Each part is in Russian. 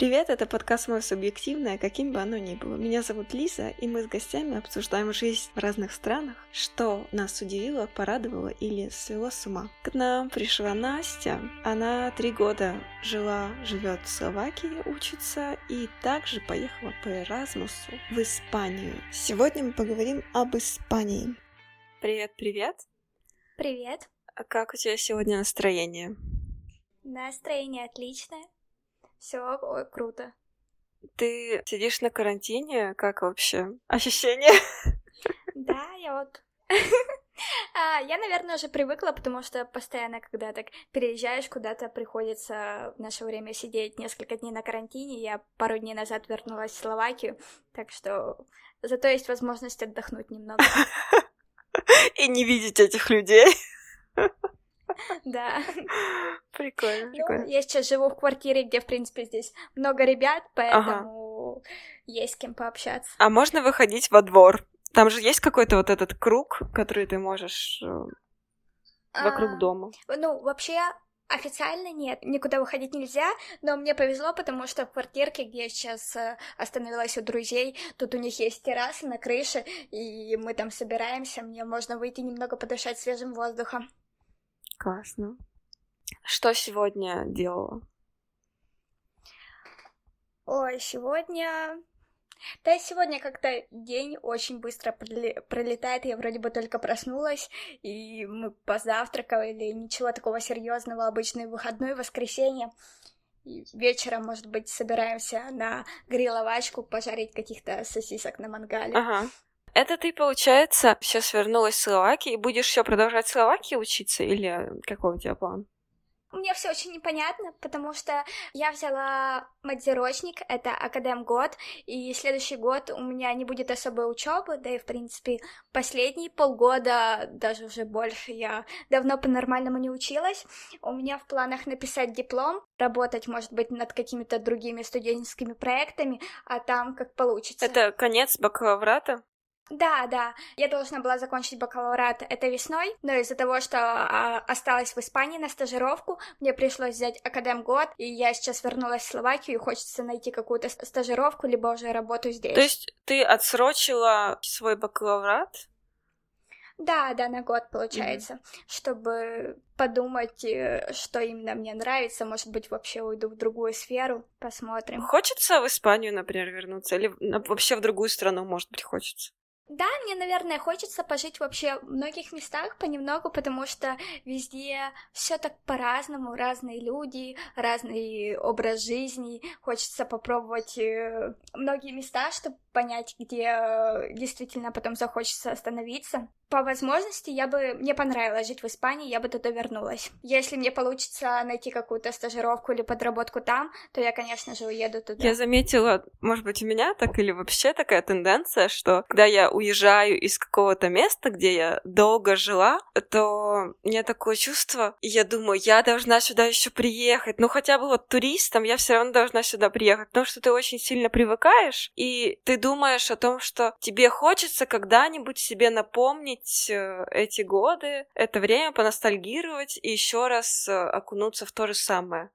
Привет, это подкаст «Мое субъективное», каким бы оно ни было. Меня зовут Лиза, и мы с гостями обсуждаем жизнь в разных странах, что нас удивило, порадовало или свело с ума. К нам пришла Настя. Она три года жила, живет в Словакии, учится, и также поехала по Эразмусу в Испанию. Сегодня мы поговорим об Испании. Привет, привет. Привет. А как у тебя сегодня настроение? Настроение отличное. Все круто. Ты сидишь на карантине? Как вообще? Ощущения? Да, я вот... а, я, наверное, уже привыкла, потому что постоянно, когда так переезжаешь куда-то, приходится в наше время сидеть несколько дней на карантине. Я пару дней назад вернулась в Словакию, так что зато есть возможность отдохнуть немного. И не видеть этих людей. Да. Прикольно, ну, прикольно. Я сейчас живу в квартире, где, в принципе, здесь много ребят, поэтому есть с кем пообщаться. А можно выходить во двор? Там же есть какой-то вот этот круг, который ты можешь э, вокруг а, дома. Ну, вообще, Официально нет, никуда выходить нельзя, но мне повезло, потому что в квартирке, где я сейчас э, остановилась у друзей, тут у них есть терраса на крыше, и мы там собираемся, мне можно выйти немного подышать свежим воздухом. Классно. Что сегодня делала? Ой, сегодня... Да, сегодня как-то день очень быстро пролетает. Я вроде бы только проснулась, и мы позавтракали. Ничего такого серьезного. Обычный выходной, воскресенье. И вечером, может быть, собираемся на гриловачку пожарить каких-то сосисок на мангале. Ага. Это ты, получается, сейчас вернулась в Словакию и будешь еще продолжать в Словакии учиться, или какой у тебя план? Мне все очень непонятно, потому что я взяла мадзерочник, это академ год, и следующий год у меня не будет особой учебы, да и в принципе последние полгода, даже уже больше, я давно по-нормальному не училась. У меня в планах написать диплом, работать, может быть, над какими-то другими студенческими проектами, а там как получится. Это конец бакалаврата? Да, да, я должна была закончить бакалаврат этой весной, но из-за того, что а, осталась в Испании на стажировку, мне пришлось взять академ год, и я сейчас вернулась в Словакию, и хочется найти какую-то стажировку, либо уже работу здесь. То есть ты отсрочила свой бакалаврат? Да, да, на год получается, mm-hmm. чтобы подумать, э, что именно мне нравится, может быть, вообще уйду в другую сферу, посмотрим. Хочется в Испанию, например, вернуться, или вообще в другую страну, может быть, хочется? Да, мне, наверное, хочется пожить вообще в многих местах понемногу, потому что везде все так по-разному, разные люди, разный образ жизни. Хочется попробовать э, многие места, чтобы понять, где э, действительно потом захочется остановиться. По возможности, я бы... Мне понравилось жить в Испании, я бы туда вернулась. Если мне получится найти какую-то стажировку или подработку там, то я, конечно же, уеду туда. Я заметила, может быть, у меня так или вообще такая тенденция, что когда я уезжаю из какого-то места, где я долго жила, то у меня такое чувство, я думаю, я должна сюда еще приехать. Ну, хотя бы вот туристом я все равно должна сюда приехать, потому что ты очень сильно привыкаешь, и ты думаешь о том, что тебе хочется когда-нибудь себе напомнить э, эти годы, это время, поностальгировать и еще раз э, окунуться в то же самое.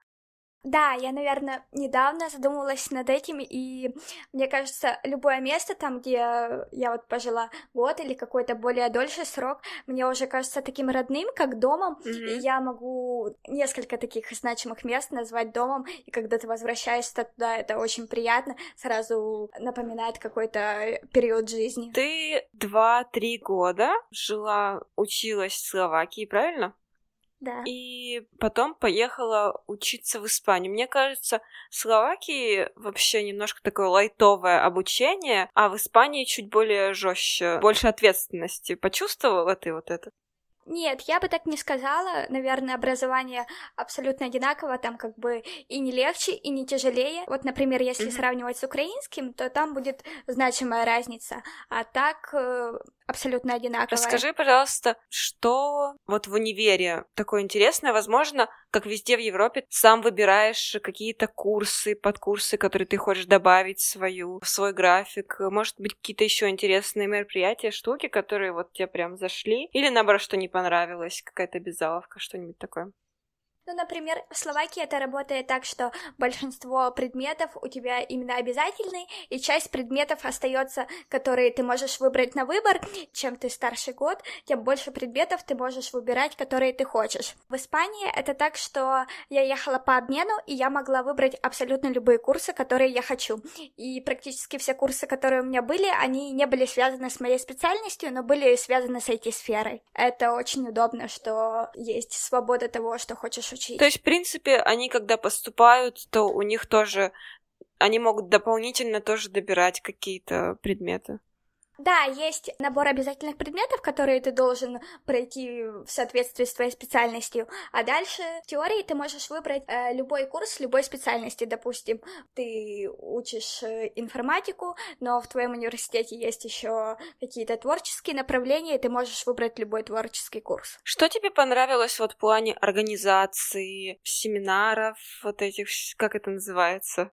Да, я, наверное, недавно задумывалась над этим, и мне кажется, любое место там, где я вот пожила год или какой-то более дольший срок, мне уже кажется таким родным, как домом, mm-hmm. и я могу несколько таких значимых мест назвать домом, и когда ты возвращаешься туда, это очень приятно, сразу напоминает какой-то период жизни. Ты два-три года жила, училась в Словакии, правильно? Да. И потом поехала учиться в Испанию. Мне кажется, в Словакии вообще немножко такое лайтовое обучение, а в Испании чуть более жестче, больше ответственности. Почувствовала ты вот это? Нет, я бы так не сказала. Наверное, образование абсолютно одинаково, там как бы и не легче, и не тяжелее. Вот, например, если mm-hmm. сравнивать с украинским, то там будет значимая разница. А так э, абсолютно одинаковая. Расскажи, пожалуйста, что вот в универе такое интересное, возможно, как везде в Европе, сам выбираешь какие-то курсы, подкурсы, которые ты хочешь добавить в свою, в свой график, может быть, какие-то еще интересные мероприятия, штуки, которые вот тебе прям зашли, или наоборот, что не понравилось, какая-то безаловка, что-нибудь такое. Ну, например, в Словакии это работает так, что большинство предметов у тебя именно обязательные, и часть предметов остается, которые ты можешь выбрать на выбор. Чем ты старше год, тем больше предметов ты можешь выбирать, которые ты хочешь. В Испании это так, что я ехала по обмену, и я могла выбрать абсолютно любые курсы, которые я хочу. И практически все курсы, которые у меня были, они не были связаны с моей специальностью, но были связаны с IT-сферой. Это очень удобно, что есть свобода того, что хочешь учить. То есть, в принципе, они когда поступают, то у них тоже они могут дополнительно тоже добирать какие-то предметы. Да, есть набор обязательных предметов, которые ты должен пройти в соответствии с твоей специальностью, а дальше в теории ты можешь выбрать э, любой курс любой специальности. Допустим, ты учишь э, информатику, но в твоем университете есть еще какие-то творческие направления, и ты можешь выбрать любой творческий курс. Что тебе понравилось вот в плане организации семинаров, вот этих, как это называется?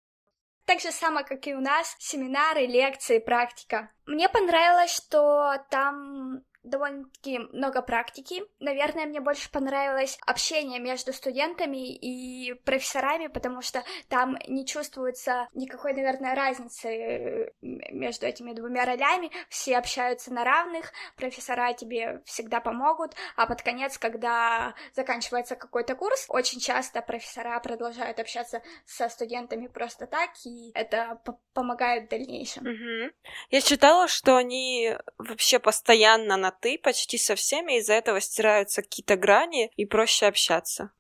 Так же само, как и у нас, семинары, лекции, практика. Мне понравилось, что там довольно-таки много практики. Наверное, мне больше понравилось общение между студентами и профессорами, потому что там не чувствуется никакой, наверное, разницы э, между этими двумя ролями. Все общаются на равных, профессора тебе всегда помогут, а под конец, когда заканчивается какой-то курс, очень часто профессора продолжают общаться со студентами просто так, и это помогает в дальнейшем. Угу. Я читала, что они вообще постоянно на ты почти со всеми, из-за этого стираются какие-то грани и проще общаться.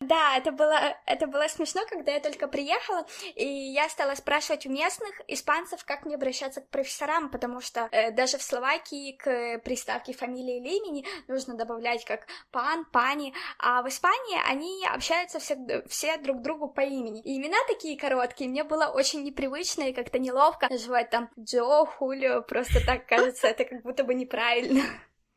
Да, это было, это было смешно, когда я только приехала, и я стала спрашивать у местных испанцев, как мне обращаться к профессорам, потому что э, даже в Словакии к приставке фамилии или имени нужно добавлять как пан, пани, а в Испании они общаются все, все друг другу по имени. И имена такие короткие, мне было очень непривычно и как-то неловко называть там Джо, Хулио, просто так кажется, это как будто бы неправильно.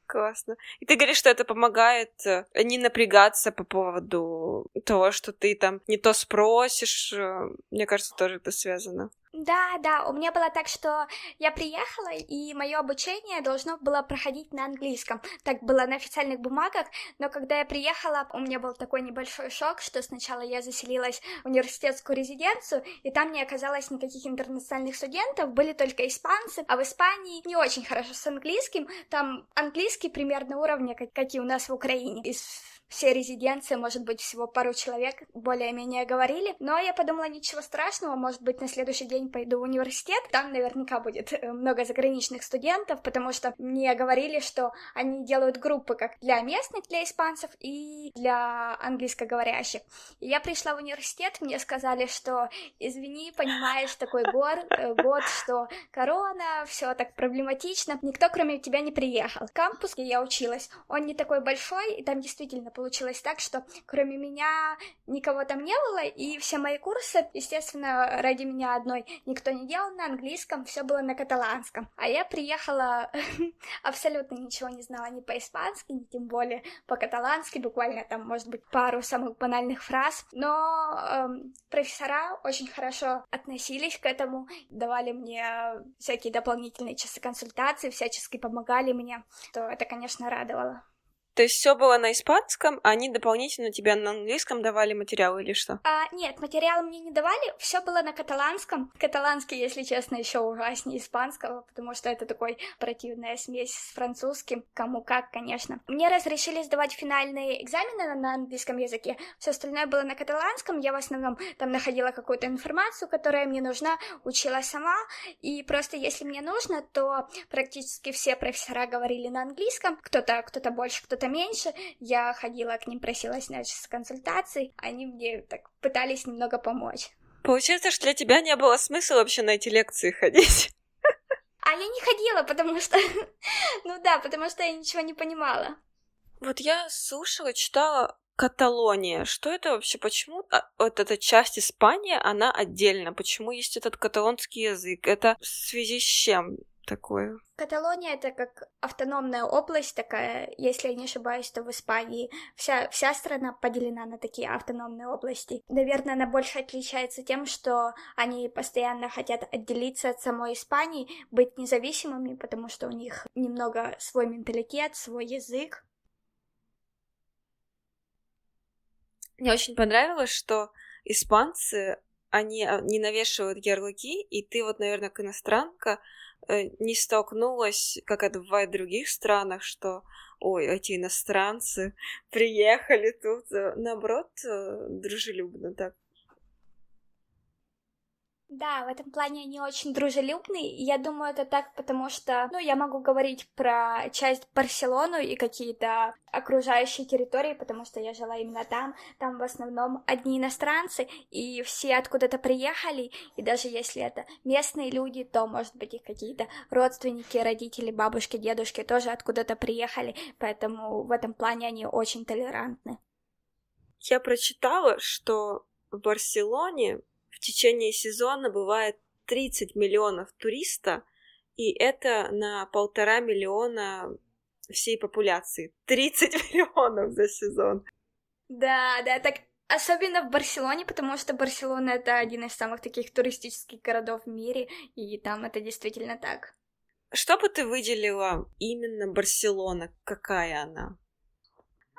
Классно. И ты говоришь, что это помогает э, не напрягаться по поводу того, что ты там не то спросишь. Э, мне кажется, тоже это связано. Да, да, у меня было так, что я приехала, и мое обучение должно было проходить на английском. Так было на официальных бумагах, но когда я приехала, у меня был такой небольшой шок, что сначала я заселилась в университетскую резиденцию, и там не оказалось никаких интернациональных студентов, были только испанцы, а в Испании не очень хорошо с английским, там английский примерно уровня, как, как и у нас в Украине. Из все резиденции, может быть, всего пару человек более-менее говорили, но я подумала, ничего страшного, может быть, на следующий день пойду в университет, там наверняка будет э, много заграничных студентов, потому что мне говорили, что они делают группы как для местных, для испанцев и для английскоговорящих. И я пришла в университет, мне сказали, что извини, понимаешь, такой год, э, год, что корона, все так проблематично, никто кроме тебя не приехал. Кампус, где я училась, он не такой большой, и там действительно получилось так, что кроме меня никого там не было, и все мои курсы, естественно, ради меня одной никто не делал на английском, все было на каталанском. А я приехала абсолютно ничего не знала ни по-испански, ни тем более по-каталански, буквально там, может быть, пару самых банальных фраз, но эм, профессора очень хорошо относились к этому, давали мне всякие дополнительные часы консультации, всячески помогали мне, то это, конечно, радовало. То есть все было на испанском, а они дополнительно тебе на английском давали материалы или что? А, нет, материалы мне не давали, все было на каталанском. Каталанский, если честно, еще ужаснее испанского, потому что это такой противная смесь с французским, кому как, конечно. Мне разрешили сдавать финальные экзамены на английском языке, все остальное было на каталанском, я в основном там находила какую-то информацию, которая мне нужна, учила сама, и просто если мне нужно, то практически все профессора говорили на английском, кто-то кто-то больше, кто-то меньше, я ходила к ним, просилась значит, с консультацией, они мне так пытались немного помочь. Получается, что для тебя не было смысла вообще на эти лекции ходить. А я не ходила, потому что... ну да, потому что я ничего не понимала. Вот я слушала, читала Каталония. Что это вообще? Почему а, вот эта часть Испании, она отдельно? Почему есть этот каталонский язык? Это в связи с чем? Такое. Каталония это как автономная область такая, если я не ошибаюсь, то в Испании вся, вся страна поделена на такие автономные области. Наверное, она больше отличается тем, что они постоянно хотят отделиться от самой Испании, быть независимыми, потому что у них немного свой менталитет, свой язык, Мне очень понравилось, что испанцы, они а, не навешивают ярлыки, и ты вот, наверное, как иностранка не столкнулась, как это бывает в других странах, что ой, эти иностранцы приехали тут, э, наоборот, э, дружелюбно так да, в этом плане они очень дружелюбные. Я думаю, это так, потому что, ну, я могу говорить про часть Барселону и какие-то окружающие территории, потому что я жила именно там. Там в основном одни иностранцы, и все откуда-то приехали, и даже если это местные люди, то, может быть, их какие-то родственники, родители, бабушки, дедушки тоже откуда-то приехали, поэтому в этом плане они очень толерантны. Я прочитала, что в Барселоне в течение сезона бывает 30 миллионов туриста, и это на полтора миллиона всей популяции. 30 миллионов за сезон. Да, да, так Особенно в Барселоне, потому что Барселона это один из самых таких туристических городов в мире, и там это действительно так. Что бы ты выделила именно Барселона? Какая она?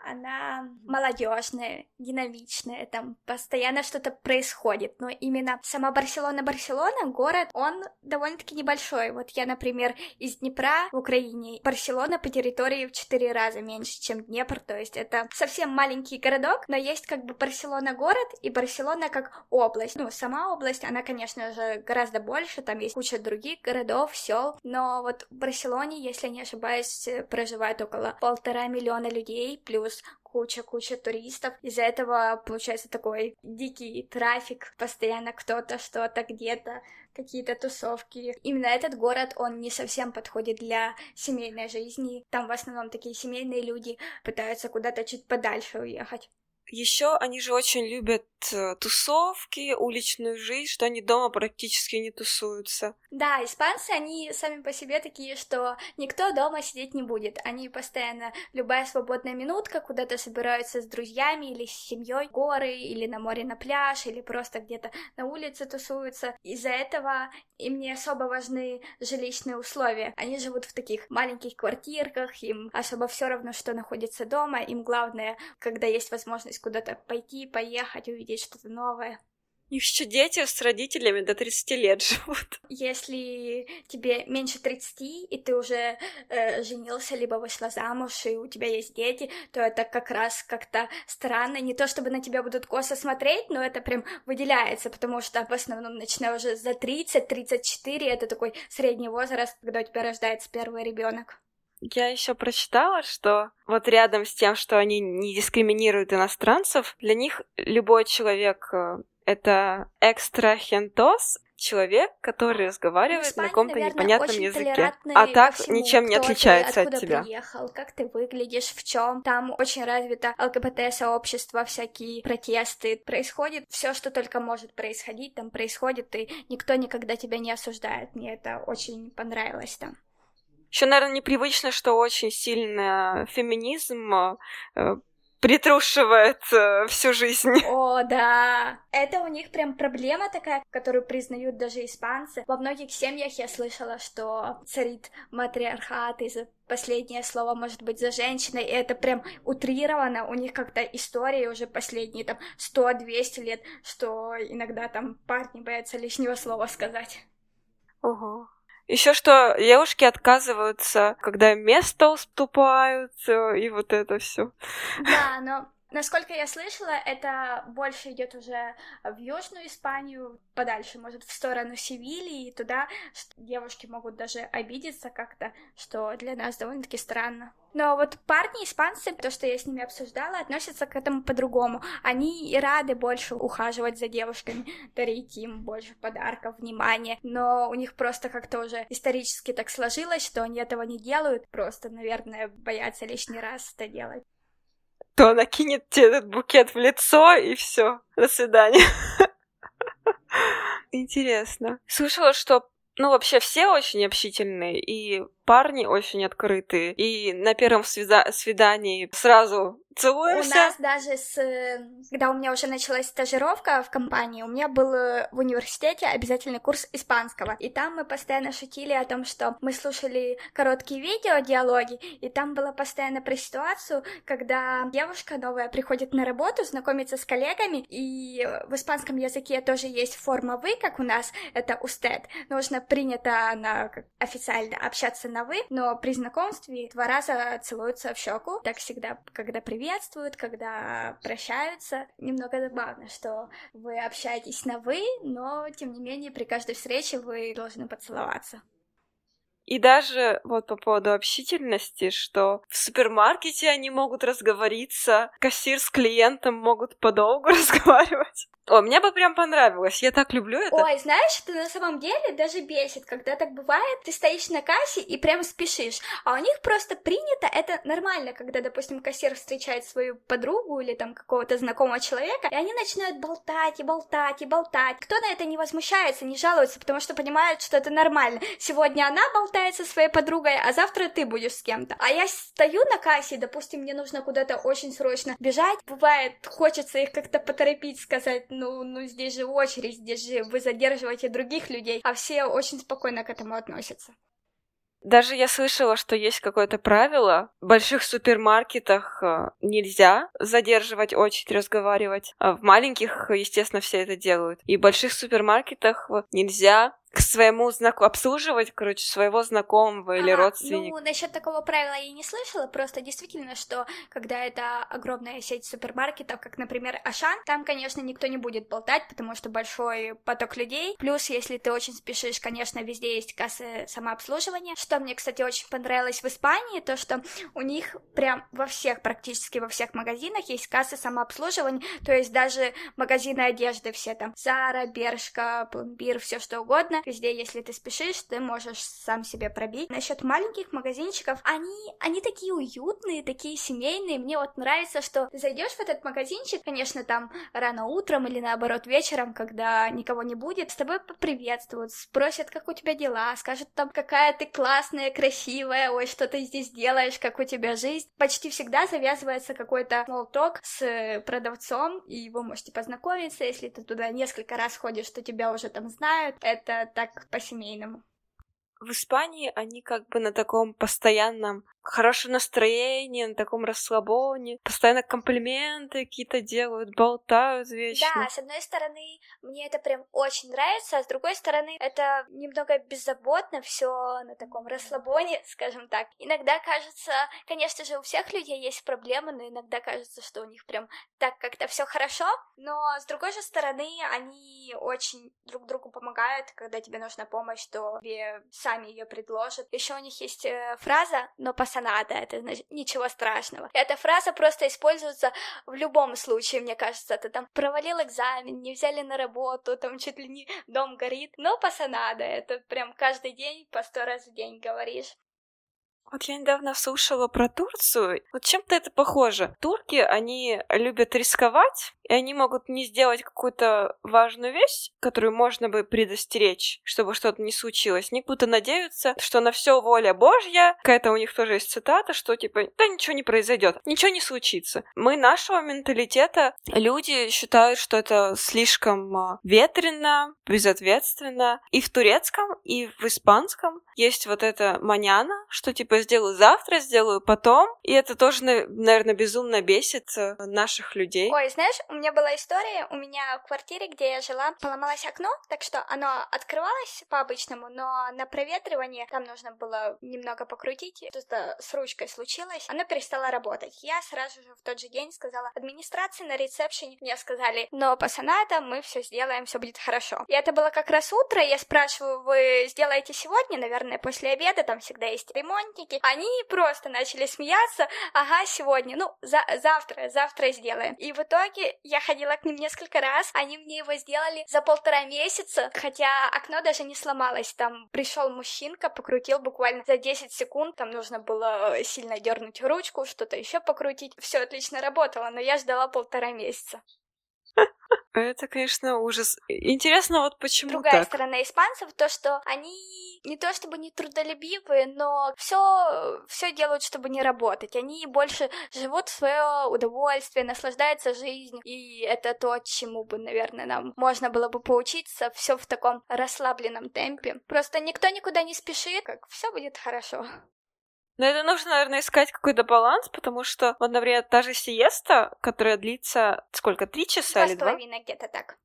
Она молодежная, динамичная, там постоянно что-то происходит. Но именно сама Барселона-Барселона, город, он довольно-таки небольшой. Вот я, например, из Днепра в Украине. Барселона по территории в четыре раза меньше, чем Днепр, то есть это совсем маленький городок, но есть как бы Барселона город и Барселона как область. Ну, сама область, она, конечно же, гораздо больше, там есть куча других городов, сел, но вот в Барселоне, если не ошибаюсь, проживает около полтора миллиона людей, плюс плюс куча-куча туристов. Из-за этого получается такой дикий трафик, постоянно кто-то что-то где-то, какие-то тусовки. Именно этот город, он не совсем подходит для семейной жизни. Там в основном такие семейные люди пытаются куда-то чуть подальше уехать. Еще они же очень любят э, тусовки, уличную жизнь, что они дома практически не тусуются. Да, испанцы, они сами по себе такие, что никто дома сидеть не будет. Они постоянно, любая свободная минутка, куда-то собираются с друзьями или с семьей, горы, или на море на пляж, или просто где-то на улице тусуются. Из-за этого им не особо важны жилищные условия. Они живут в таких маленьких квартирках, им особо все равно, что находится дома, им главное, когда есть возможность куда-то пойти, поехать, увидеть что-то новое. Еще дети с родителями до 30 лет живут. Если тебе меньше 30, и ты уже э, женился, либо вышла замуж, и у тебя есть дети, то это как раз как-то странно. Не то чтобы на тебя будут косо смотреть, но это прям выделяется, потому что в основном, начиная уже за 30-34, это такой средний возраст, когда у тебя рождается первый ребенок. Я еще прочитала, что вот рядом с тем, что они не дискриминируют иностранцев, для них любой человек э, это экстрахентос, человек, который разговаривает Испания, на каком-то непонятном языке, а так всему, ничем не отличается ты, от тебя. приехал, как ты выглядишь, в чем. Там очень развито ЛГБТ-сообщество, всякие протесты. Происходит все, что только может происходить, там происходит, и никто никогда тебя не осуждает. Мне это очень понравилось там. Еще, наверное, непривычно, что очень сильно феминизм э, притрушивает э, всю жизнь. О, да. Это у них прям проблема такая, которую признают даже испанцы. Во многих семьях я слышала, что царит матриархат, и последнее слово может быть за женщиной, и это прям утрировано. У них как-то истории уже последние там 100-200 лет, что иногда там парни боятся лишнего слова сказать. Ого. Еще что девушки отказываются, когда место уступают, и вот это все. Да, но Насколько я слышала, это больше идет уже в Южную Испанию, подальше, может, в сторону Севильи, и туда девушки могут даже обидеться как-то, что для нас довольно-таки странно. Но вот парни испанцы, то, что я с ними обсуждала, относятся к этому по-другому. Они рады больше ухаживать за девушками, дарить им больше подарков, внимания. Но у них просто как-то уже исторически так сложилось, что они этого не делают. Просто, наверное, боятся лишний раз это делать то она кинет тебе этот букет в лицо, и все. До свидания. Интересно. Слышала, что ну, вообще все очень общительные, и парни очень открытые. И на первом свида- свидании сразу Целуемся. У нас даже с... Когда у меня уже началась стажировка в компании, у меня был э, в университете обязательный курс испанского. И там мы постоянно шутили о том, что мы слушали короткие видео, диалоги, и там было постоянно про ситуацию, когда девушка новая приходит на работу, знакомится с коллегами, и в испанском языке тоже есть форма «вы», как у нас, это «устед». Нужно принято на официально общаться на «вы», но при знакомстве два раза целуются в щеку. Так всегда, когда приветствуют, когда прощаются. Немного забавно, что вы общаетесь на «вы», но, тем не менее, при каждой встрече вы должны поцеловаться. И даже вот по поводу общительности, что в супермаркете они могут разговориться, кассир с клиентом могут подолгу разговаривать. О, мне бы прям понравилось, я так люблю это. Ой, знаешь, это на самом деле даже бесит, когда так бывает, ты стоишь на кассе и прям спешишь, а у них просто принято, это нормально, когда, допустим, кассир встречает свою подругу или там какого-то знакомого человека, и они начинают болтать и болтать и болтать. Кто на это не возмущается, не жалуется, потому что понимают, что это нормально. Сегодня она болтает со своей подругой, а завтра ты будешь с кем-то. А я стою на кассе, допустим, мне нужно куда-то очень срочно бежать, бывает, хочется их как-то поторопить, сказать, ну, ну здесь же очередь, здесь же вы задерживаете других людей, а все очень спокойно к этому относятся. Даже я слышала, что есть какое-то правило. В больших супермаркетах э, нельзя задерживать очередь, разговаривать. А в маленьких, естественно, все это делают. И в больших супермаркетах нельзя к своему знаку обслуживать, короче, своего знакомого или ага, родственника. Ну, насчет такого правила я не слышала, просто действительно, что когда это огромная сеть супермаркетов, как, например, Ашан, там, конечно, никто не будет болтать, потому что большой поток людей. Плюс, если ты очень спешишь, конечно, везде есть кассы самообслуживания. Что мне, кстати, очень понравилось в Испании, то, что у них прям во всех, практически во всех магазинах есть кассы самообслуживания, то есть даже магазины одежды все там, Зара, Бершка, Пломбир, все что угодно, Везде, если ты спешишь, ты можешь сам себе пробить. Насчет маленьких магазинчиков, они, они такие уютные, такие семейные. Мне вот нравится, что ты зайдешь в этот магазинчик, конечно, там рано утром или наоборот вечером, когда никого не будет, с тобой поприветствуют, спросят, как у тебя дела, скажут там, какая ты классная, красивая, ой, что ты здесь делаешь, как у тебя жизнь. Почти всегда завязывается какой-то молток с продавцом, и вы можете познакомиться, если ты туда несколько раз ходишь, что тебя уже там знают. Это так по-семейному. В Испании они как бы на таком постоянном хорошее настроение, на таком расслабоне, постоянно комплименты какие-то делают, болтают вечно. Да, с одной стороны, мне это прям очень нравится, а с другой стороны, это немного беззаботно, все на таком расслабоне, скажем так. Иногда кажется, конечно же, у всех людей есть проблемы, но иногда кажется, что у них прям так как-то все хорошо, но с другой же стороны, они очень друг другу помогают, когда тебе нужна помощь, то тебе сами ее предложат. Еще у них есть э, фраза, но по пасанада, это значит ничего страшного. Эта фраза просто используется в любом случае, мне кажется. Ты там провалил экзамен, не взяли на работу, там чуть ли не дом горит. Но пасанада, это прям каждый день по сто раз в день говоришь. Вот я недавно слушала про Турцию. Вот чем-то это похоже. Турки, они любят рисковать, и они могут не сделать какую-то важную вещь, которую можно бы предостеречь, чтобы что-то не случилось. Они будто надеются, что на все воля Божья. Какая-то у них тоже есть цитата, что типа, да ничего не произойдет, ничего не случится. Мы нашего менталитета, люди считают, что это слишком а, ветрено, безответственно. И в турецком, и в испанском есть вот это маняна, что типа сделаю завтра, сделаю потом. И это тоже, наверное, безумно бесит э, наших людей. Ой, знаешь, у меня была история, у меня в квартире, где я жила, поломалось окно, так что оно открывалось по-обычному, но на проветривание там нужно было немного покрутить, что-то с ручкой случилось, оно перестало работать. Я сразу же в тот же день сказала администрации на ресепшене, мне сказали, но пацаната, мы все сделаем, все будет хорошо. И это было как раз утро, я спрашиваю, вы сделаете сегодня, наверное, после обеда, там всегда есть ремонтники. Они просто начали смеяться, ага, сегодня, ну, за завтра, завтра сделаем. И в итоге я ходила к ним несколько раз, они мне его сделали за полтора месяца, хотя окно даже не сломалось. Там пришел мужчинка, покрутил буквально за 10 секунд, там нужно было сильно дернуть ручку, что-то еще покрутить. Все отлично работало, но я ждала полтора месяца. Это, конечно, ужас. Интересно, вот почему Другая так? сторона испанцев, то, что они не то чтобы не трудолюбивые, но все, все делают, чтобы не работать. Они больше живут в свое удовольствие, наслаждаются жизнью, и это то, чему бы, наверное, нам можно было бы поучиться. Все в таком расслабленном темпе. Просто никто никуда не спешит, как все будет хорошо. Но это нужно, наверное, искать какой-то баланс, потому что, вот, например, та же сиеста, которая длится сколько, три часа Два или с два? половиной где-то так.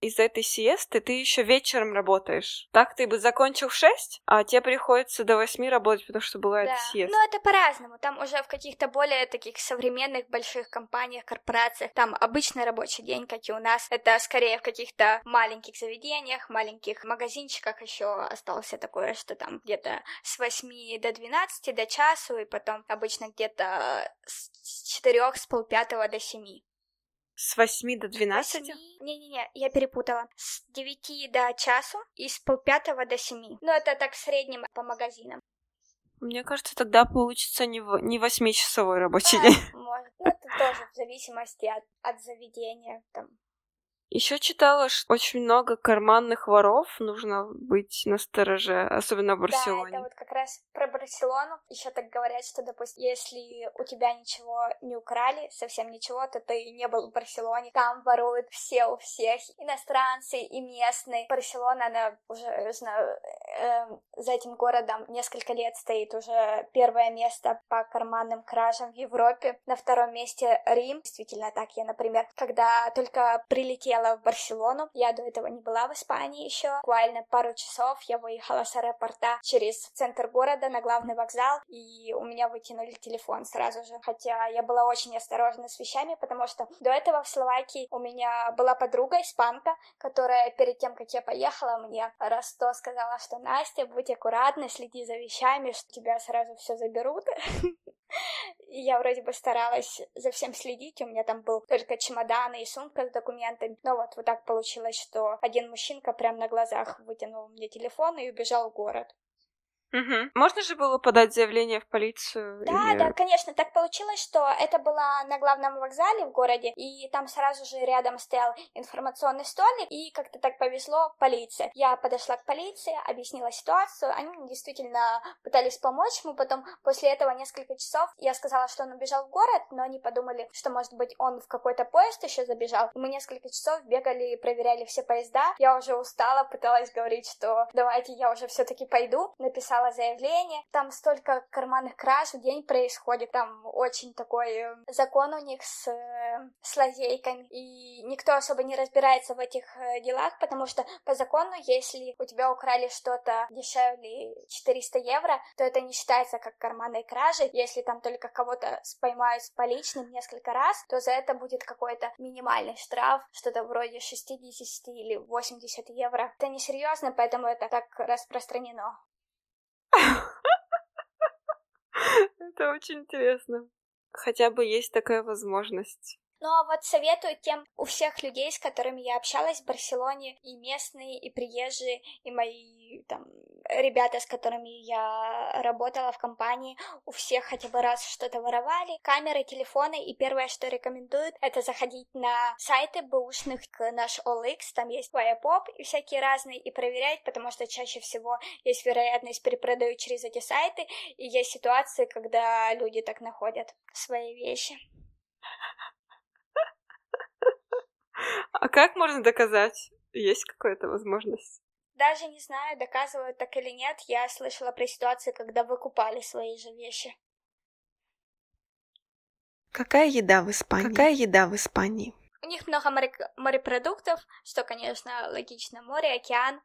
Из-за этой сиесты ты еще вечером работаешь. Так ты бы закончил в шесть, а тебе приходится до восьми работать, потому что бывает Да, сиеста. но это по-разному. Там уже в каких-то более таких современных больших компаниях, корпорациях, там обычный рабочий день, как и у нас. Это скорее в каких-то маленьких заведениях, маленьких магазинчиках еще остался такое, что там где-то с 8 до 12 до часу, и потом обычно где-то с 4 с полпятого до 7. С восьми до двенадцати? Не-не-не, я перепутала. С 9 до часу и с полпятого до 7. Ну, это так в среднем по магазинам. Мне кажется, тогда получится не, в... не восьмичасовой рабочий А, день. Может. Ну, это тоже в зависимости от, от заведения. Там. Еще читала, что очень много карманных воров, нужно быть настороже, особенно в Да, Барселоне. это вот как раз про Барселону. Еще так говорят, что, допустим, если у тебя ничего не украли, совсем ничего, то ты не был в Барселоне. Там воруют все у всех, иностранцы и местные. Барселона, она уже, знаю, эм, за этим городом несколько лет стоит уже первое место по карманным кражам в Европе. На втором месте Рим. Действительно так. Я, например, когда только прилетела в Барселону, я до этого не была в Испании еще. Буквально пару часов я выехала с аэропорта через центр города на главный вокзал, и у меня вытянули телефон сразу же. Хотя я была очень осторожна с вещами, потому что до этого в Словакии у меня была подруга испанка, которая перед тем, как я поехала, мне раз сто сказала, что Настя, будь аккуратна, следи за вещами, что тебя сразу все заберут. И я вроде бы старалась за всем следить, у меня там был только чемодан и сумка с документами. Но вот, вот так получилось, что один мужчинка прям на глазах вытянул мне телефон и убежал в город. Мгм. Можно же было подать заявление в полицию? Да, или- да, конечно, так получилось, что это было на главном вокзале в городе, и там сразу же рядом стоял информационный столик, и как-то так повезло полиция. Я подошла к полиции, объяснила ситуацию, они мне действительно пытались помочь, мы потом после этого несколько часов, я сказала, что он убежал в город, но они подумали, что, может быть, он в какой-то поезд еще забежал. Мы несколько часов бегали и проверяли все поезда. Я уже устала, пыталась говорить, что давайте я уже все-таки пойду. Написала заявление. Там столько карманных краж в день происходит. Там очень такой э, закон у них с, э, с лазейками. И никто особо не разбирается в этих э, делах, потому что по закону, если у тебя украли что-то дешевле 400 евро, то это не считается как карманной кражей. Если там только кого-то споймают с поличным несколько раз, то за это будет какой-то минимальный штраф, что-то вроде 60 или 80 евро. Это несерьезно, поэтому это так распространено. Это очень интересно. Хотя бы есть такая возможность. А вот советую тем, у всех людей, с которыми я общалась в Барселоне, и местные, и приезжие, и мои там ребята, с которыми я работала в компании, у всех хотя бы раз что-то воровали, камеры, телефоны, и первое, что рекомендуют, это заходить на сайты бэушных, наш OLX, там есть Wirepoп и всякие разные, и проверять, потому что чаще всего есть вероятность перепродают через эти сайты, и есть ситуации, когда люди так находят свои вещи. А как можно доказать? Есть какая-то возможность? Даже не знаю, доказывают так или нет, я слышала про ситуации, когда выкупали свои же вещи. Какая еда в Испании? Какая еда в Испании? У них много море- морепродуктов, что, конечно, логично, море, океан.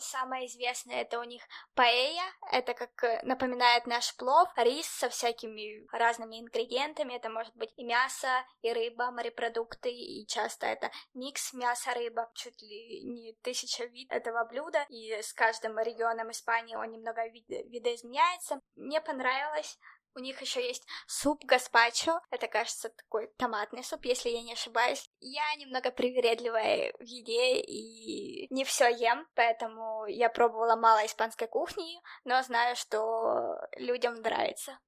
Самое известное это у них паэя, это как э, напоминает наш плов, рис со всякими разными ингредиентами, это может быть и мясо, и рыба, морепродукты, и часто это микс мяса-рыба, чуть ли не тысяча вид этого блюда, и с каждым регионом Испании он немного вид- видоизменяется. Мне понравилось, у них еще есть суп гаспачо. Это, кажется, такой томатный суп, если я не ошибаюсь. Я немного привередливая в еде и не все ем, поэтому я пробовала мало испанской кухни, но знаю, что людям нравится.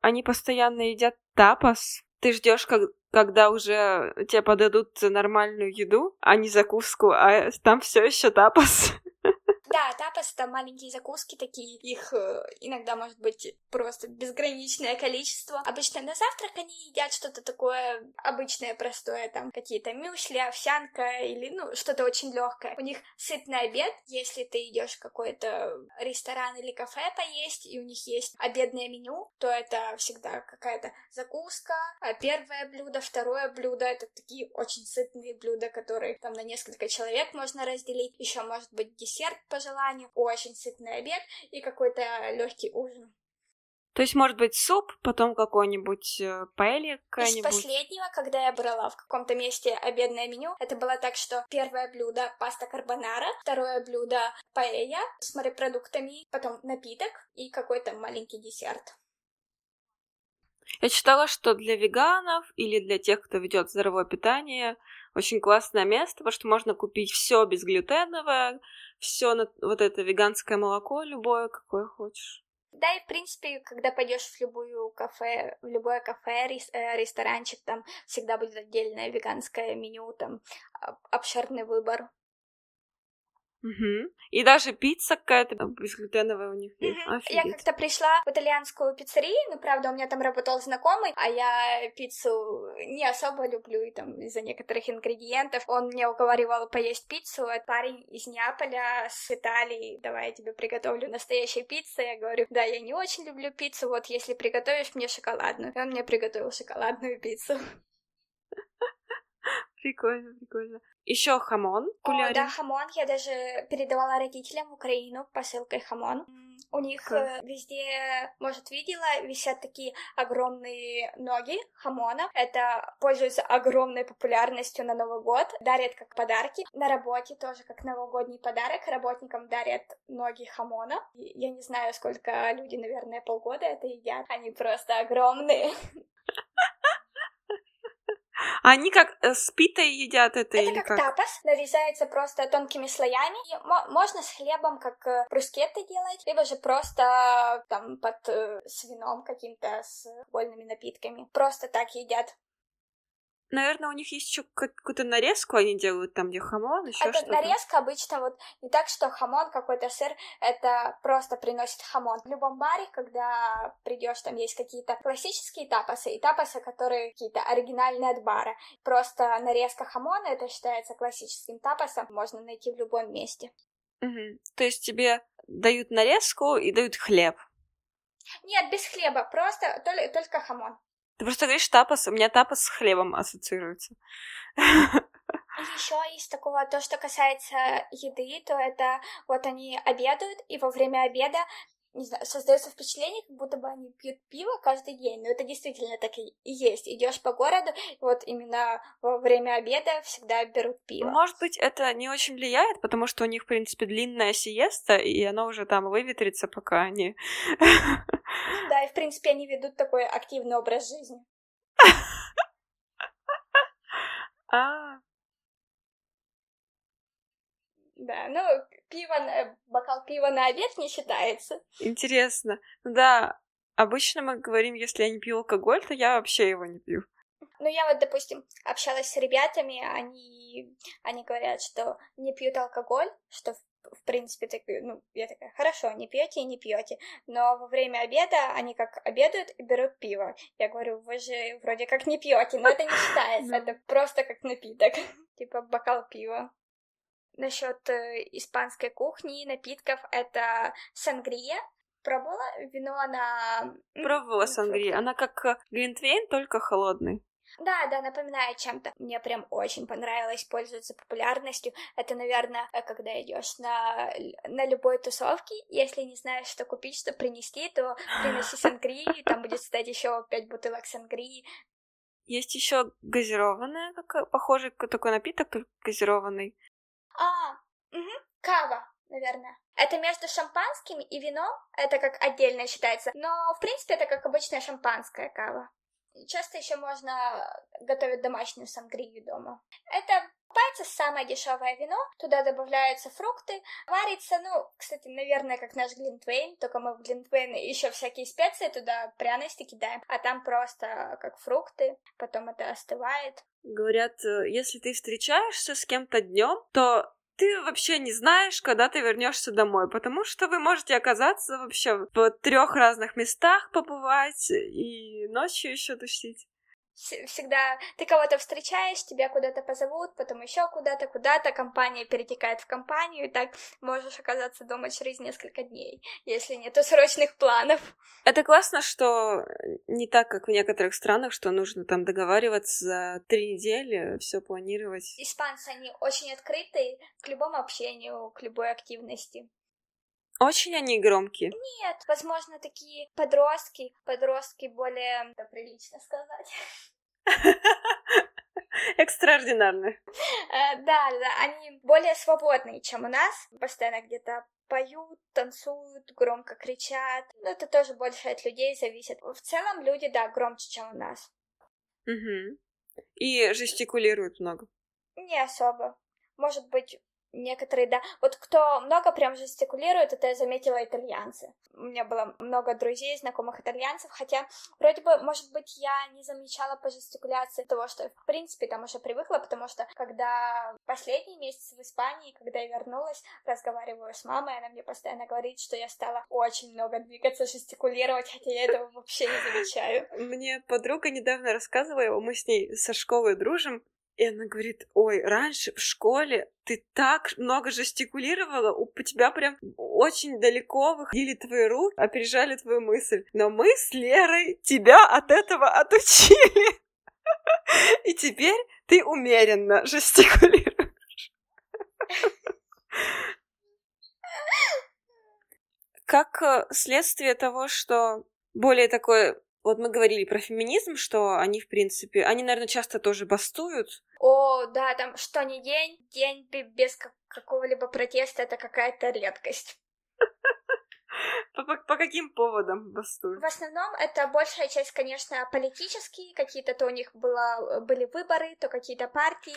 Они постоянно едят тапас. Ты ждешь, как когда уже тебе подадут нормальную еду, а не закуску, а там все еще тапас. Да, тапас это маленькие закуски такие, их э, иногда может быть просто безграничное количество. Обычно на завтрак они едят что-то такое обычное, простое, там какие-то мюсли, овсянка или ну что-то очень легкое. У них сытный обед, если ты идешь в какой-то ресторан или кафе поесть, и у них есть обедное меню, то это всегда какая-то закуска, а первое блюдо, второе блюдо, это такие очень сытные блюда, которые там на несколько человек можно разделить. Еще может быть десерт по желанию, очень сытный обед и какой-то легкий ужин. То есть, может быть, суп, потом какой-нибудь э, паэлья какая-нибудь? Из последнего, когда я брала в каком-то месте обедное меню, это было так, что первое блюдо — паста карбонара, второе блюдо — паэлья с морепродуктами, потом напиток и какой-то маленький десерт. Я читала, что для веганов или для тех, кто ведет здоровое питание, очень классное место, потому что можно купить все безглютеновое, все вот это веганское молоко, любое, какое хочешь. Да, и в принципе, когда пойдешь в любую кафе, в любое кафе, э, ресторанчик, там всегда будет отдельное веганское меню, там обширный выбор. Угу. И даже пицца какая-то безглютеновая у них есть. Угу. Я как-то пришла в итальянскую пиццерию, ну, правда, у меня там работал знакомый, а я пиццу не особо люблю, и там из-за некоторых ингредиентов. Он мне уговаривал поесть пиццу, это парень из Неаполя, с Италии, давай я тебе приготовлю настоящую пиццу. Я говорю, да, я не очень люблю пиццу, вот если приготовишь мне шоколадную. И он мне приготовил шоколадную пиццу. Прикольно, прикольно. Еще хамон О, да, хамон. Я даже передавала родителям в Украину посылкой хамон. У них как? Э, везде, может, видела, висят такие огромные ноги хамона. Это пользуется огромной популярностью на Новый год. Дарят как подарки. На работе тоже как новогодний подарок. Работникам дарят ноги хамона. Я не знаю, сколько люди, наверное, полгода это едят. Они просто огромные. Они как э, с питой едят это, это или как, как? тапас, нарезается просто тонкими слоями. И можно с хлебом как э, брускетты делать, либо же просто там под э, с вином каким-то, алкогольными напитками. Просто так едят. Наверное, у них есть еще какую-то нарезку они делают там, где хамон, еще это что-то. нарезка обычно вот не так, что хамон, какой-то сыр, это просто приносит хамон. В любом баре, когда придешь, там есть какие-то классические тапасы и тапасы, которые какие-то оригинальные от бара. Просто нарезка хамона, это считается классическим тапасом, можно найти в любом месте. Угу. То есть тебе дают нарезку и дают хлеб? Нет, без хлеба, просто только хамон. Ты просто говоришь тапас, у меня тапас с хлебом ассоциируется. Еще из такого, то, что касается еды, то это вот они обедают, и во время обеда не знаю, создается впечатление, как будто бы они пьют пиво каждый день. Но это действительно так и есть. Идешь по городу, вот именно во время обеда всегда берут пиво. Может быть, это не очень влияет, потому что у них, в принципе, длинная сиеста, и оно уже там выветрится, пока они... Да, и в принципе они ведут такой активный образ жизни. А, да, ну, пиво, бокал пива на обед не считается. Интересно. Да, обычно мы говорим, если я не пью алкоголь, то я вообще его не пью. Ну, я вот, допустим, общалась с ребятами, они, они говорят, что не пьют алкоголь, что в принципе, так, ну, я такая, хорошо, не пьете и не пьете, но во время обеда они как обедают и берут пиво. Я говорю, вы же вроде как не пьете, но это не считается, это просто как напиток, типа бокал пива. Насчет э, испанской кухни, напитков, это сангрия. Пробовала вино на... Пробовала сангрия. Она как э, глинтвейн, только холодный. Да, да, напоминает чем-то. Мне прям очень понравилось, пользоваться популярностью. Это, наверное, э, когда идешь на, на любой тусовке, если не знаешь, что купить, что принести, то приноси сангрии, там будет стоять еще пять бутылок сангрии. Есть еще газированная, как похожий такой напиток, только газированный. Угу, кава, наверное. Это между шампанским и вином, это как отдельно считается, но в принципе это как обычная шампанская кава. Часто еще можно готовить домашнюю сангрию дома. Это Покупается самое дешевое вино, туда добавляются фрукты, варится, ну, кстати, наверное, как наш глинтвейн, только мы в глинтвейн еще всякие специи туда, пряности кидаем, а там просто как фрукты, потом это остывает. Говорят, э, если ты встречаешься с кем-то днем, то ты вообще не знаешь, когда ты вернешься домой, потому что вы можете оказаться вообще в трех разных местах побывать и ночью еще тусить всегда ты кого-то встречаешь, тебя куда-то позовут, потом еще куда-то, куда-то, компания перетекает в компанию, и так можешь оказаться дома через несколько дней, если нет срочных планов. Это классно, что не так, как в некоторых странах, что нужно там договариваться за три недели, все планировать. Испанцы, они очень открыты к любому общению, к любой активности. Очень они громкие. Нет, возможно, такие подростки, подростки более, да, прилично сказать. Экстраординарные. Э, да, да, они более свободные, чем у нас. Постоянно где-то поют, танцуют, громко кричат. Но это тоже больше от людей зависит. В целом люди, да, громче, чем у нас. Угу. И жестикулируют много. Не особо. Может быть, Некоторые, да. Вот кто много прям жестикулирует, это я заметила итальянцы. У меня было много друзей, знакомых итальянцев, хотя вроде бы, может быть, я не замечала по жестикуляции того, что в принципе там уже привыкла, потому что когда последний месяц в Испании, когда я вернулась, разговариваю с мамой, она мне постоянно говорит, что я стала очень много двигаться, жестикулировать, хотя я этого вообще не замечаю. Мне подруга недавно рассказывала, мы с ней со школы дружим, и она говорит, ой, раньше в школе ты так много жестикулировала, у тебя прям очень далеко выходили твои руки, опережали твою мысль. Но мы с Лерой тебя от этого отучили. И теперь ты умеренно жестикулируешь. Как э, следствие того, что более такое вот мы говорили про феминизм, что они, в принципе, они, наверное, часто тоже бастуют. О, да, там что ни день, день без какого-либо протеста это какая-то редкость. По, по, по каким поводам бастуют? В основном это большая часть, конечно, политические, какие-то то у них было, были выборы, то какие-то партии.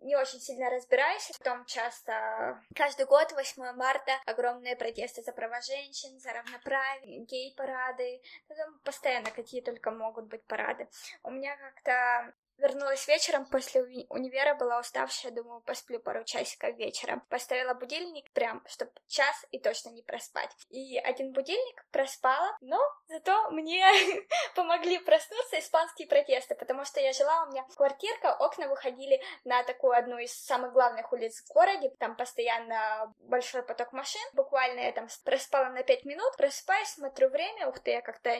Не очень сильно разбираюсь, потом часто каждый год 8 марта огромные протесты за права женщин, за равноправие, гей-парады, там постоянно какие только могут быть парады. У меня как-то Вернулась вечером после уни- универа, была уставшая, думаю, посплю пару часиков вечером. Поставила будильник прям, чтобы час и точно не проспать. И один будильник проспала, но зато мне помогли проснуться испанские протесты, потому что я жила, у меня квартирка, окна выходили на такую одну из самых главных улиц в городе, там постоянно большой поток машин, буквально я там проспала на пять минут, просыпаюсь, смотрю время, ух ты, я как-то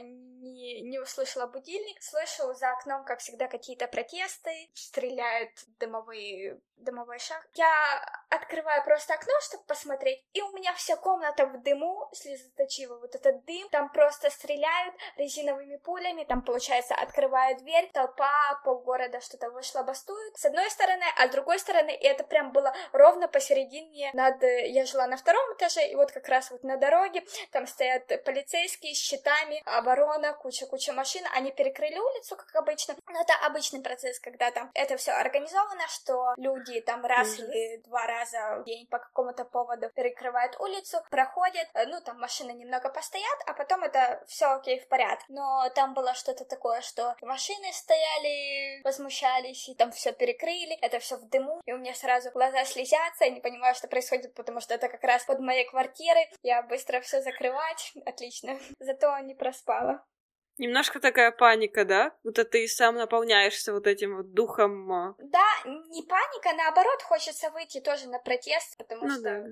не, не услышала будильник, слышу за окном, как всегда, какие-то протесты, стреляют дымовые, дымовой шаг. Я открываю просто окно, чтобы посмотреть, и у меня вся комната в дыму, слезоточиво вот этот дым, там просто стреляют резиновыми пулями, там, получается, открываю дверь, толпа, полгорода что-то вышло, бастуют, с одной стороны, а с другой стороны, и это прям было ровно посередине над... Я жила на втором этаже, и вот как раз вот на дороге, там стоят полицейские с щитами, оборона, куча-куча машин, они перекрыли улицу, как обычно, но это обычный процесс когда там это все организовано, что люди там раз mm-hmm. или два раза в день по какому-то поводу перекрывают улицу, проходят, ну там машины немного постоят, а потом это все окей в порядке. Но там было что-то такое, что машины стояли, возмущались, и там все перекрыли, это все в дыму, и у меня сразу глаза слезятся, я не понимаю, что происходит, потому что это как раз под моей квартирой, я быстро все закрывать, отлично, зато не проспала. Немножко такая паника, да? Вот это ты сам наполняешься вот этим вот духом. А. Да, не паника, наоборот, хочется выйти тоже на протест, потому ну, что да.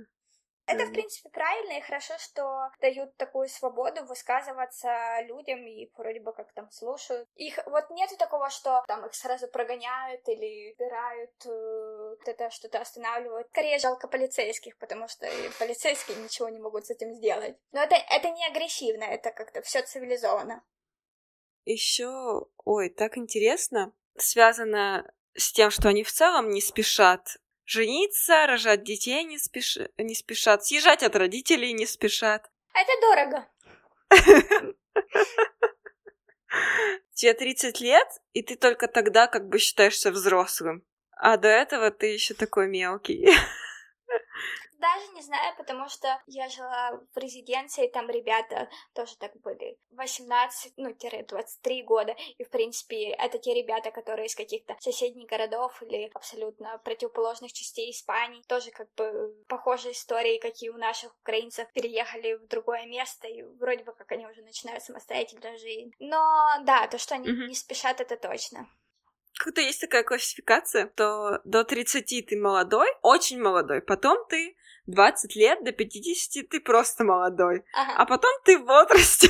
Это, в принципе, правильно и хорошо, что дают такую свободу высказываться людям и вроде бы как там слушают. Их вот нет такого, что там их сразу прогоняют или убирают, э, это что-то останавливают. Скорее жалко полицейских, потому что полицейские ничего не могут с этим сделать. Но это, это не агрессивно, это как-то все цивилизованно. Еще, ой, так интересно, связано с тем, что они в целом не спешат жениться, рожать детей не, спеш... не спешат, съезжать от родителей не спешат. Это дорого. Тебе 30 лет, и ты только тогда как бы считаешься взрослым. А до этого ты еще такой мелкий. Даже не знаю, потому что я жила в резиденции, там ребята тоже так были 18, ну, 23 года, и, в принципе, это те ребята, которые из каких-то соседних городов или абсолютно противоположных частей Испании, тоже как бы похожие истории, какие у наших украинцев, переехали в другое место, и вроде бы как они уже начинают самостоятельную жизнь. Но, да, то, что они mm-hmm. не спешат, это точно. Как-то есть такая классификация, то до 30 ты молодой, очень молодой, потом ты 20 лет, до 50 ты просто молодой, ага. а потом ты в возрасте.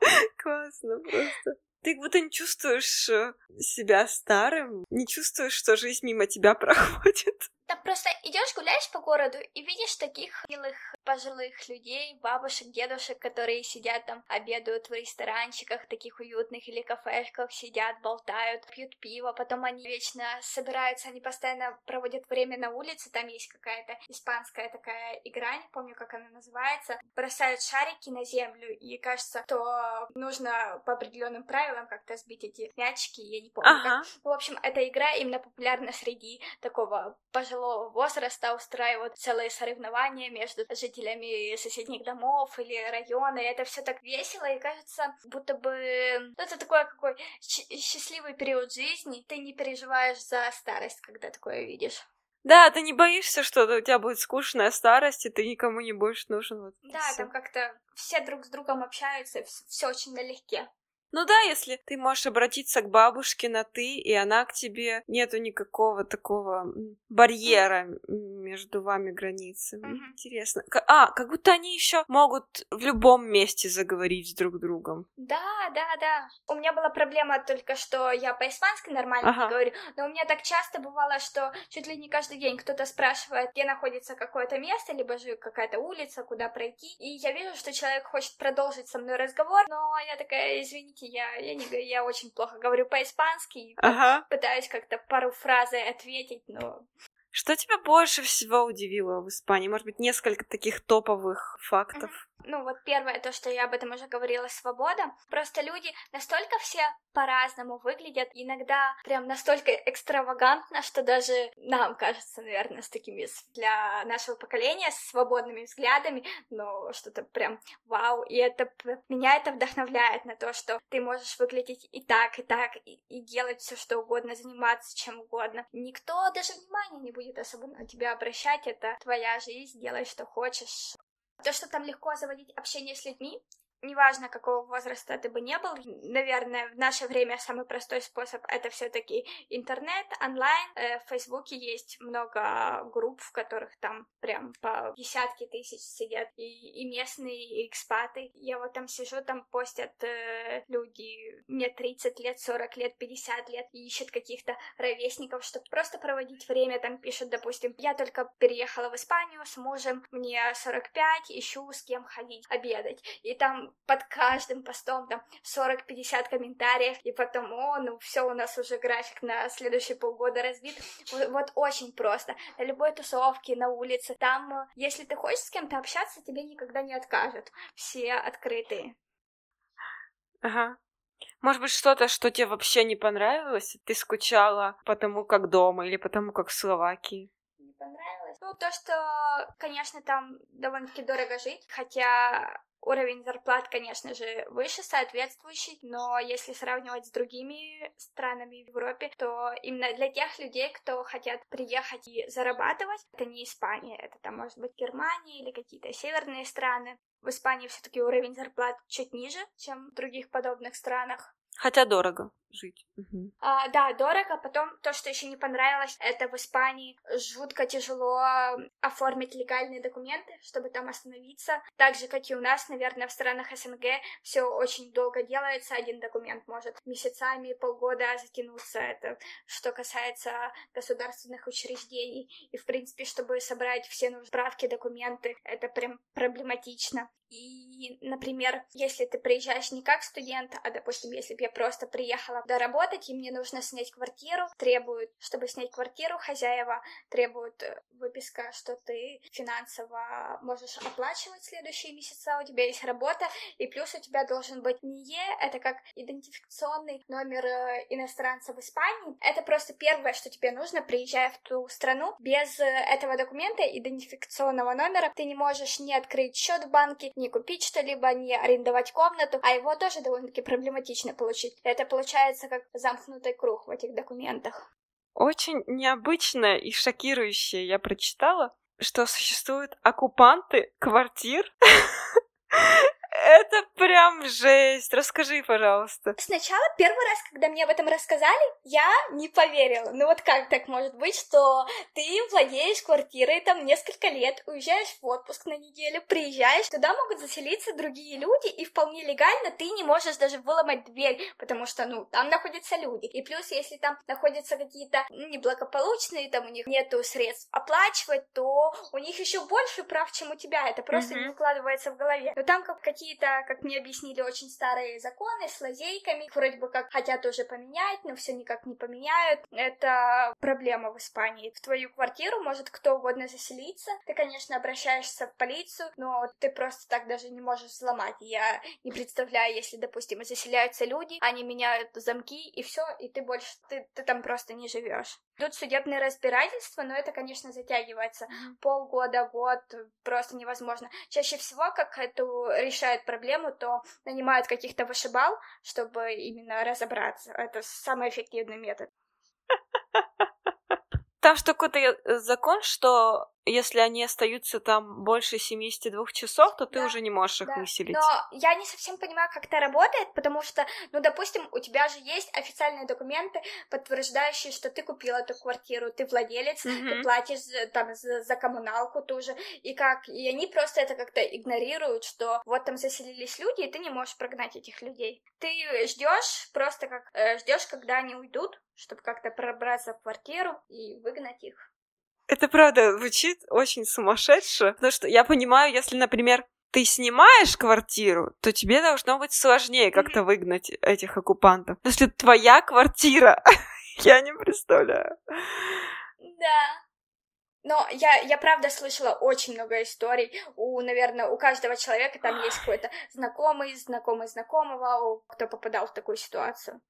Классно просто. Ты как будто не чувствуешь э, себя старым, не чувствуешь, что жизнь мимо тебя проходит. Там просто идешь, гуляешь по городу и видишь таких милых пожилых людей, бабушек, дедушек, которые сидят там, обедают в ресторанчиках таких уютных или кафешках, сидят, болтают, пьют пиво, потом они вечно собираются, они постоянно проводят время на улице, там есть какая-то испанская такая игра, не помню, как она называется, бросают шарики на землю, и кажется, что нужно по определенным правилам как-то сбить эти мячики, я не помню. Ага. Как. В общем, эта игра именно популярна среди такого пожилого пожилого возраста устраивают целые соревнования между жителями соседних домов или района, и это все так весело, и кажется, будто бы ну, это такой какой счастливый период жизни, ты не переживаешь за старость, когда такое видишь. Да, ты не боишься, что у тебя будет скучная старость, и ты никому не будешь нужен. Вот да, всё. там как-то все друг с другом общаются, все очень налегке. Ну да, если ты можешь обратиться к бабушке на ты, и она к тебе, нету никакого такого барьера между вами границы. Mm-hmm. Интересно. А, как будто они еще могут в любом месте заговорить с друг другом. Да, да, да. У меня была проблема только, что я по-испански нормально ага. говорю, но у меня так часто бывало, что чуть ли не каждый день кто-то спрашивает, где находится какое-то место, либо же какая-то улица, куда пройти, и я вижу, что человек хочет продолжить со мной разговор, но я такая, извините, извините, я, я, не, я очень плохо говорю по-испански, ага. пытаюсь как-то пару фраз ответить, но... Что тебя больше всего удивило в Испании? Может быть, несколько таких топовых фактов? Ну вот первое, то, что я об этом уже говорила, свобода. Просто люди настолько все по-разному выглядят, иногда прям настолько экстравагантно, что даже нам кажется, наверное, с такими для нашего поколения, с свободными взглядами, но что-то прям вау, и это меня это вдохновляет на то, что ты можешь выглядеть и так, и так, и, и делать все что угодно, заниматься чем угодно. Никто даже внимания не будет особо на тебя обращать, это твоя жизнь, делай что хочешь. То, что там легко заводить общение с людьми, неважно, какого возраста ты бы не был, наверное, в наше время самый простой способ это все-таки интернет, онлайн. Э, в Фейсбуке есть много групп, в которых там прям по десятки тысяч сидят и, и местные, и экспаты. Я вот там сижу, там постят э, люди, мне 30 лет, 40 лет, 50 лет, и ищут каких-то ровесников, чтобы просто проводить время, там пишут, допустим, я только переехала в Испанию с мужем, мне 45, ищу с кем ходить обедать. И там под каждым постом там 40-50 комментариев, и потом, о, ну все, у нас уже график на следующие полгода разбит. Вот, вот очень просто. На любой тусовке, на улице, там, э, если ты хочешь с кем-то общаться, тебе никогда не откажут. Все открытые. Ага. Может быть, что-то, что тебе вообще не понравилось? Ты скучала потому, как дома или потому, как в Словакии? Не понравилось? Ну, то, что, конечно, там довольно-таки дорого жить, хотя Уровень зарплат, конечно же, выше, соответствующий, но если сравнивать с другими странами в Европе, то именно для тех людей, кто хотят приехать и зарабатывать, это не Испания, это там может быть Германия или какие-то северные страны. В Испании все-таки уровень зарплат чуть ниже, чем в других подобных странах. Хотя дорого жить. Угу. А, да, дорого. Потом то, что еще не понравилось, это в Испании жутко тяжело оформить легальные документы, чтобы там остановиться. Так же, как и у нас, наверное, в странах СНГ все очень долго делается. Один документ может месяцами, полгода затянуться. Это что касается государственных учреждений. И, в принципе, чтобы собрать все нужные справки, документы, это прям проблематично. И, например, если ты приезжаешь не как студент, а, допустим, если бы я просто приехала доработать, и мне нужно снять квартиру, требуют, чтобы снять квартиру, хозяева требуют э, выписка, что ты финансово можешь оплачивать следующие месяца, у тебя есть работа, и плюс у тебя должен быть НИЕ, это как идентификационный номер э, иностранца в Испании. Это просто первое, что тебе нужно, приезжая в ту страну. Без э, этого документа, идентификационного номера, ты не можешь не открыть счет в банке, не купить что-либо, не арендовать комнату, а его тоже довольно-таки проблематично получить. Это получается как замкнутый круг в этих документах. Очень необычное и шокирующее я прочитала, что существуют оккупанты квартир Это прям жесть. Расскажи, пожалуйста. Сначала, первый раз, когда мне об этом рассказали, я не поверила. Ну вот как так может быть, что ты владеешь квартирой там несколько лет, уезжаешь в отпуск на неделю, приезжаешь, туда могут заселиться другие люди, и вполне легально ты не можешь даже выломать дверь, потому что, ну, там находятся люди. И плюс, если там находятся какие-то неблагополучные, там у них нету средств оплачивать, то у них еще больше прав, чем у тебя. Это просто mm-hmm. не укладывается в голове. Но там как какие какие-то, как мне объяснили, очень старые законы с лазейками, вроде бы как хотят уже поменять, но все никак не поменяют. Это проблема в Испании. В твою квартиру может кто угодно заселиться. Ты, конечно, обращаешься в полицию, но ты просто так даже не можешь взломать. Я не представляю, если, допустим, заселяются люди, они меняют замки, и все, и ты больше, ты, ты там просто не живешь. Идут судебные разбирательства, но это, конечно, затягивается. Полгода, год, просто невозможно. Чаще всего, как эту решают проблему, то нанимают каких-то вышибал, чтобы именно разобраться. Это самый эффективный метод. Там что какой-то закон, что если они остаются там больше 72 часов, то ты да, уже не можешь их да. выселить. Но я не совсем понимаю, как это работает, потому что, ну, допустим, у тебя же есть официальные документы, подтверждающие, что ты купила эту квартиру, ты владелец, mm-hmm. ты платишь там за, за коммуналку тоже, и как, и они просто это как-то игнорируют, что вот там заселились люди, и ты не можешь прогнать этих людей. Ты ждешь просто как э, ждешь, когда они уйдут, чтобы как-то пробраться в квартиру и выгнать их. Это правда звучит очень сумасшедше, потому что я понимаю, если, например, ты снимаешь квартиру, то тебе должно быть сложнее как-то выгнать этих оккупантов. Но если твоя квартира, я не представляю. Да. Но я, я правда слышала очень много историй. У, наверное, у каждого человека там есть какой-то знакомый, знакомый знакомого, кто попадал в такую ситуацию.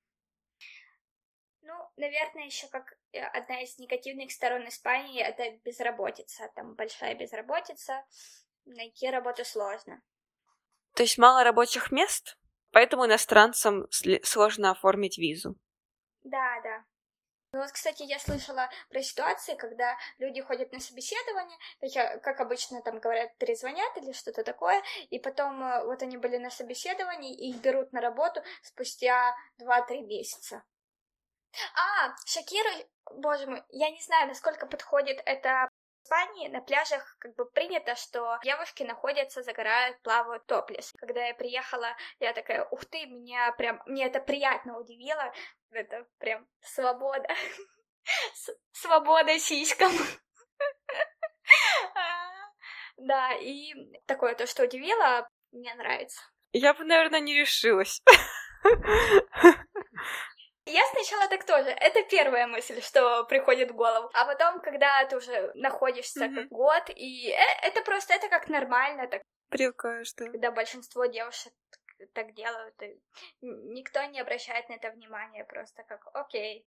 Ну, наверное, еще как э, одна из негативных сторон Испании это безработица. Там большая безработица, найти работу сложно. То есть мало рабочих мест, поэтому иностранцам сложно оформить визу. Да, да. Ну вот, кстати, я слышала про ситуации, когда люди ходят на собеседование, как обычно там говорят, перезвонят или что-то такое, и потом э, вот они были на собеседовании, и их берут на работу спустя 2-3 месяца. А, Шакира, боже мой, я не знаю, насколько подходит это в Испании на пляжах как бы принято, что девушки находятся, загорают, плавают топлес. Когда я приехала, я такая, ух ты, меня прям, мне это приятно удивило. Это прям свобода. Свобода сиськам. Да, и такое то, что удивило, мне нравится. Я бы, наверное, не решилась. Я сначала так тоже. Это первая мысль, что приходит в голову. А потом, когда ты уже находишься mm-hmm. как год, и э, это просто, это как нормально. Так... Привыкаешь, да. Когда большинство девушек так делают, и никто не обращает на это внимания, просто как окей.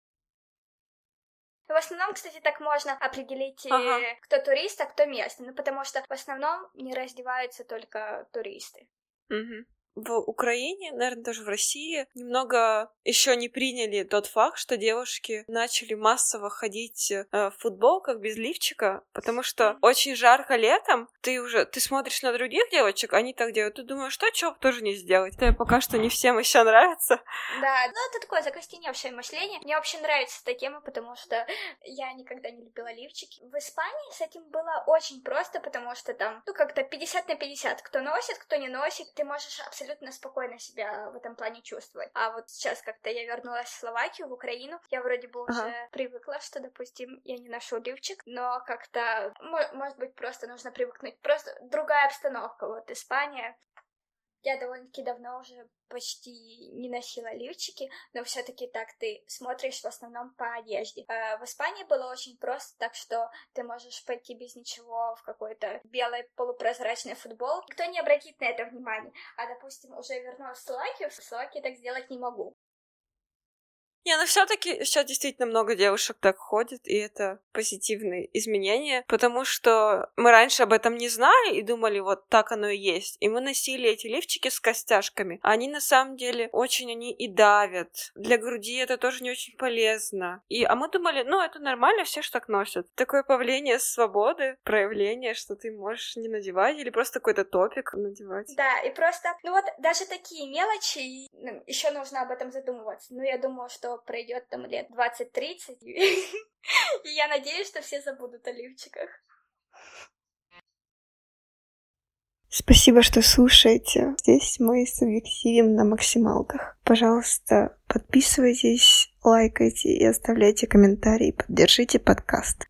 В основном, кстати, так можно определить, э, ага. кто турист, а кто местный. Ну, потому что в основном не раздеваются только туристы. Угу в Украине, наверное, даже в России, немного еще не приняли тот факт, что девушки начали массово ходить э, в футболках без лифчика, потому что очень жарко летом, ты уже, ты смотришь на других девочек, они так делают, ты думаешь, что, что тоже не сделать? Это пока что не всем еще нравится. Да, ну это такое закостеневшее мышление. Мне вообще нравится эта тема, потому что я никогда не любила лифчики. В Испании с этим было очень просто, потому что там, ну, как-то 50 на 50. Кто носит, кто не носит, ты можешь абсолютно абсолютно спокойно себя в этом плане чувствовать. А вот сейчас как-то я вернулась в Словакию, в Украину, я вроде бы уже ага. привыкла, что, допустим, я не ношу лифчик, но как-то, может быть, просто нужно привыкнуть. Просто другая обстановка. Вот Испания, я довольно-таки давно уже почти не носила лифчики, но все-таки так ты смотришь в основном по одежде. А в Испании было очень просто, так что ты можешь пойти без ничего в какой-то белой полупрозрачной футболке. Никто не обратит на это внимание. А, допустим, уже вернулась в Словакию, в Словакии так сделать не могу. Не, ну все-таки сейчас действительно много девушек так ходит, и это позитивные изменения, потому что мы раньше об этом не знали и думали, вот так оно и есть. И мы носили эти лифчики с костяшками. Они на самом деле очень они и давят. Для груди это тоже не очень полезно. И, а мы думали, ну это нормально, все ж так носят. Такое появление свободы, проявление, что ты можешь не надевать или просто какой-то топик надевать. Да, и просто, ну вот даже такие мелочи, ну, еще нужно об этом задумываться. Ну я думаю, что пройдет там лет 20-30, и я надеюсь, что все забудут о лифчиках. Спасибо, что слушаете. Здесь мы субъективим на максималках. Пожалуйста, подписывайтесь, лайкайте и оставляйте комментарии. Поддержите подкаст.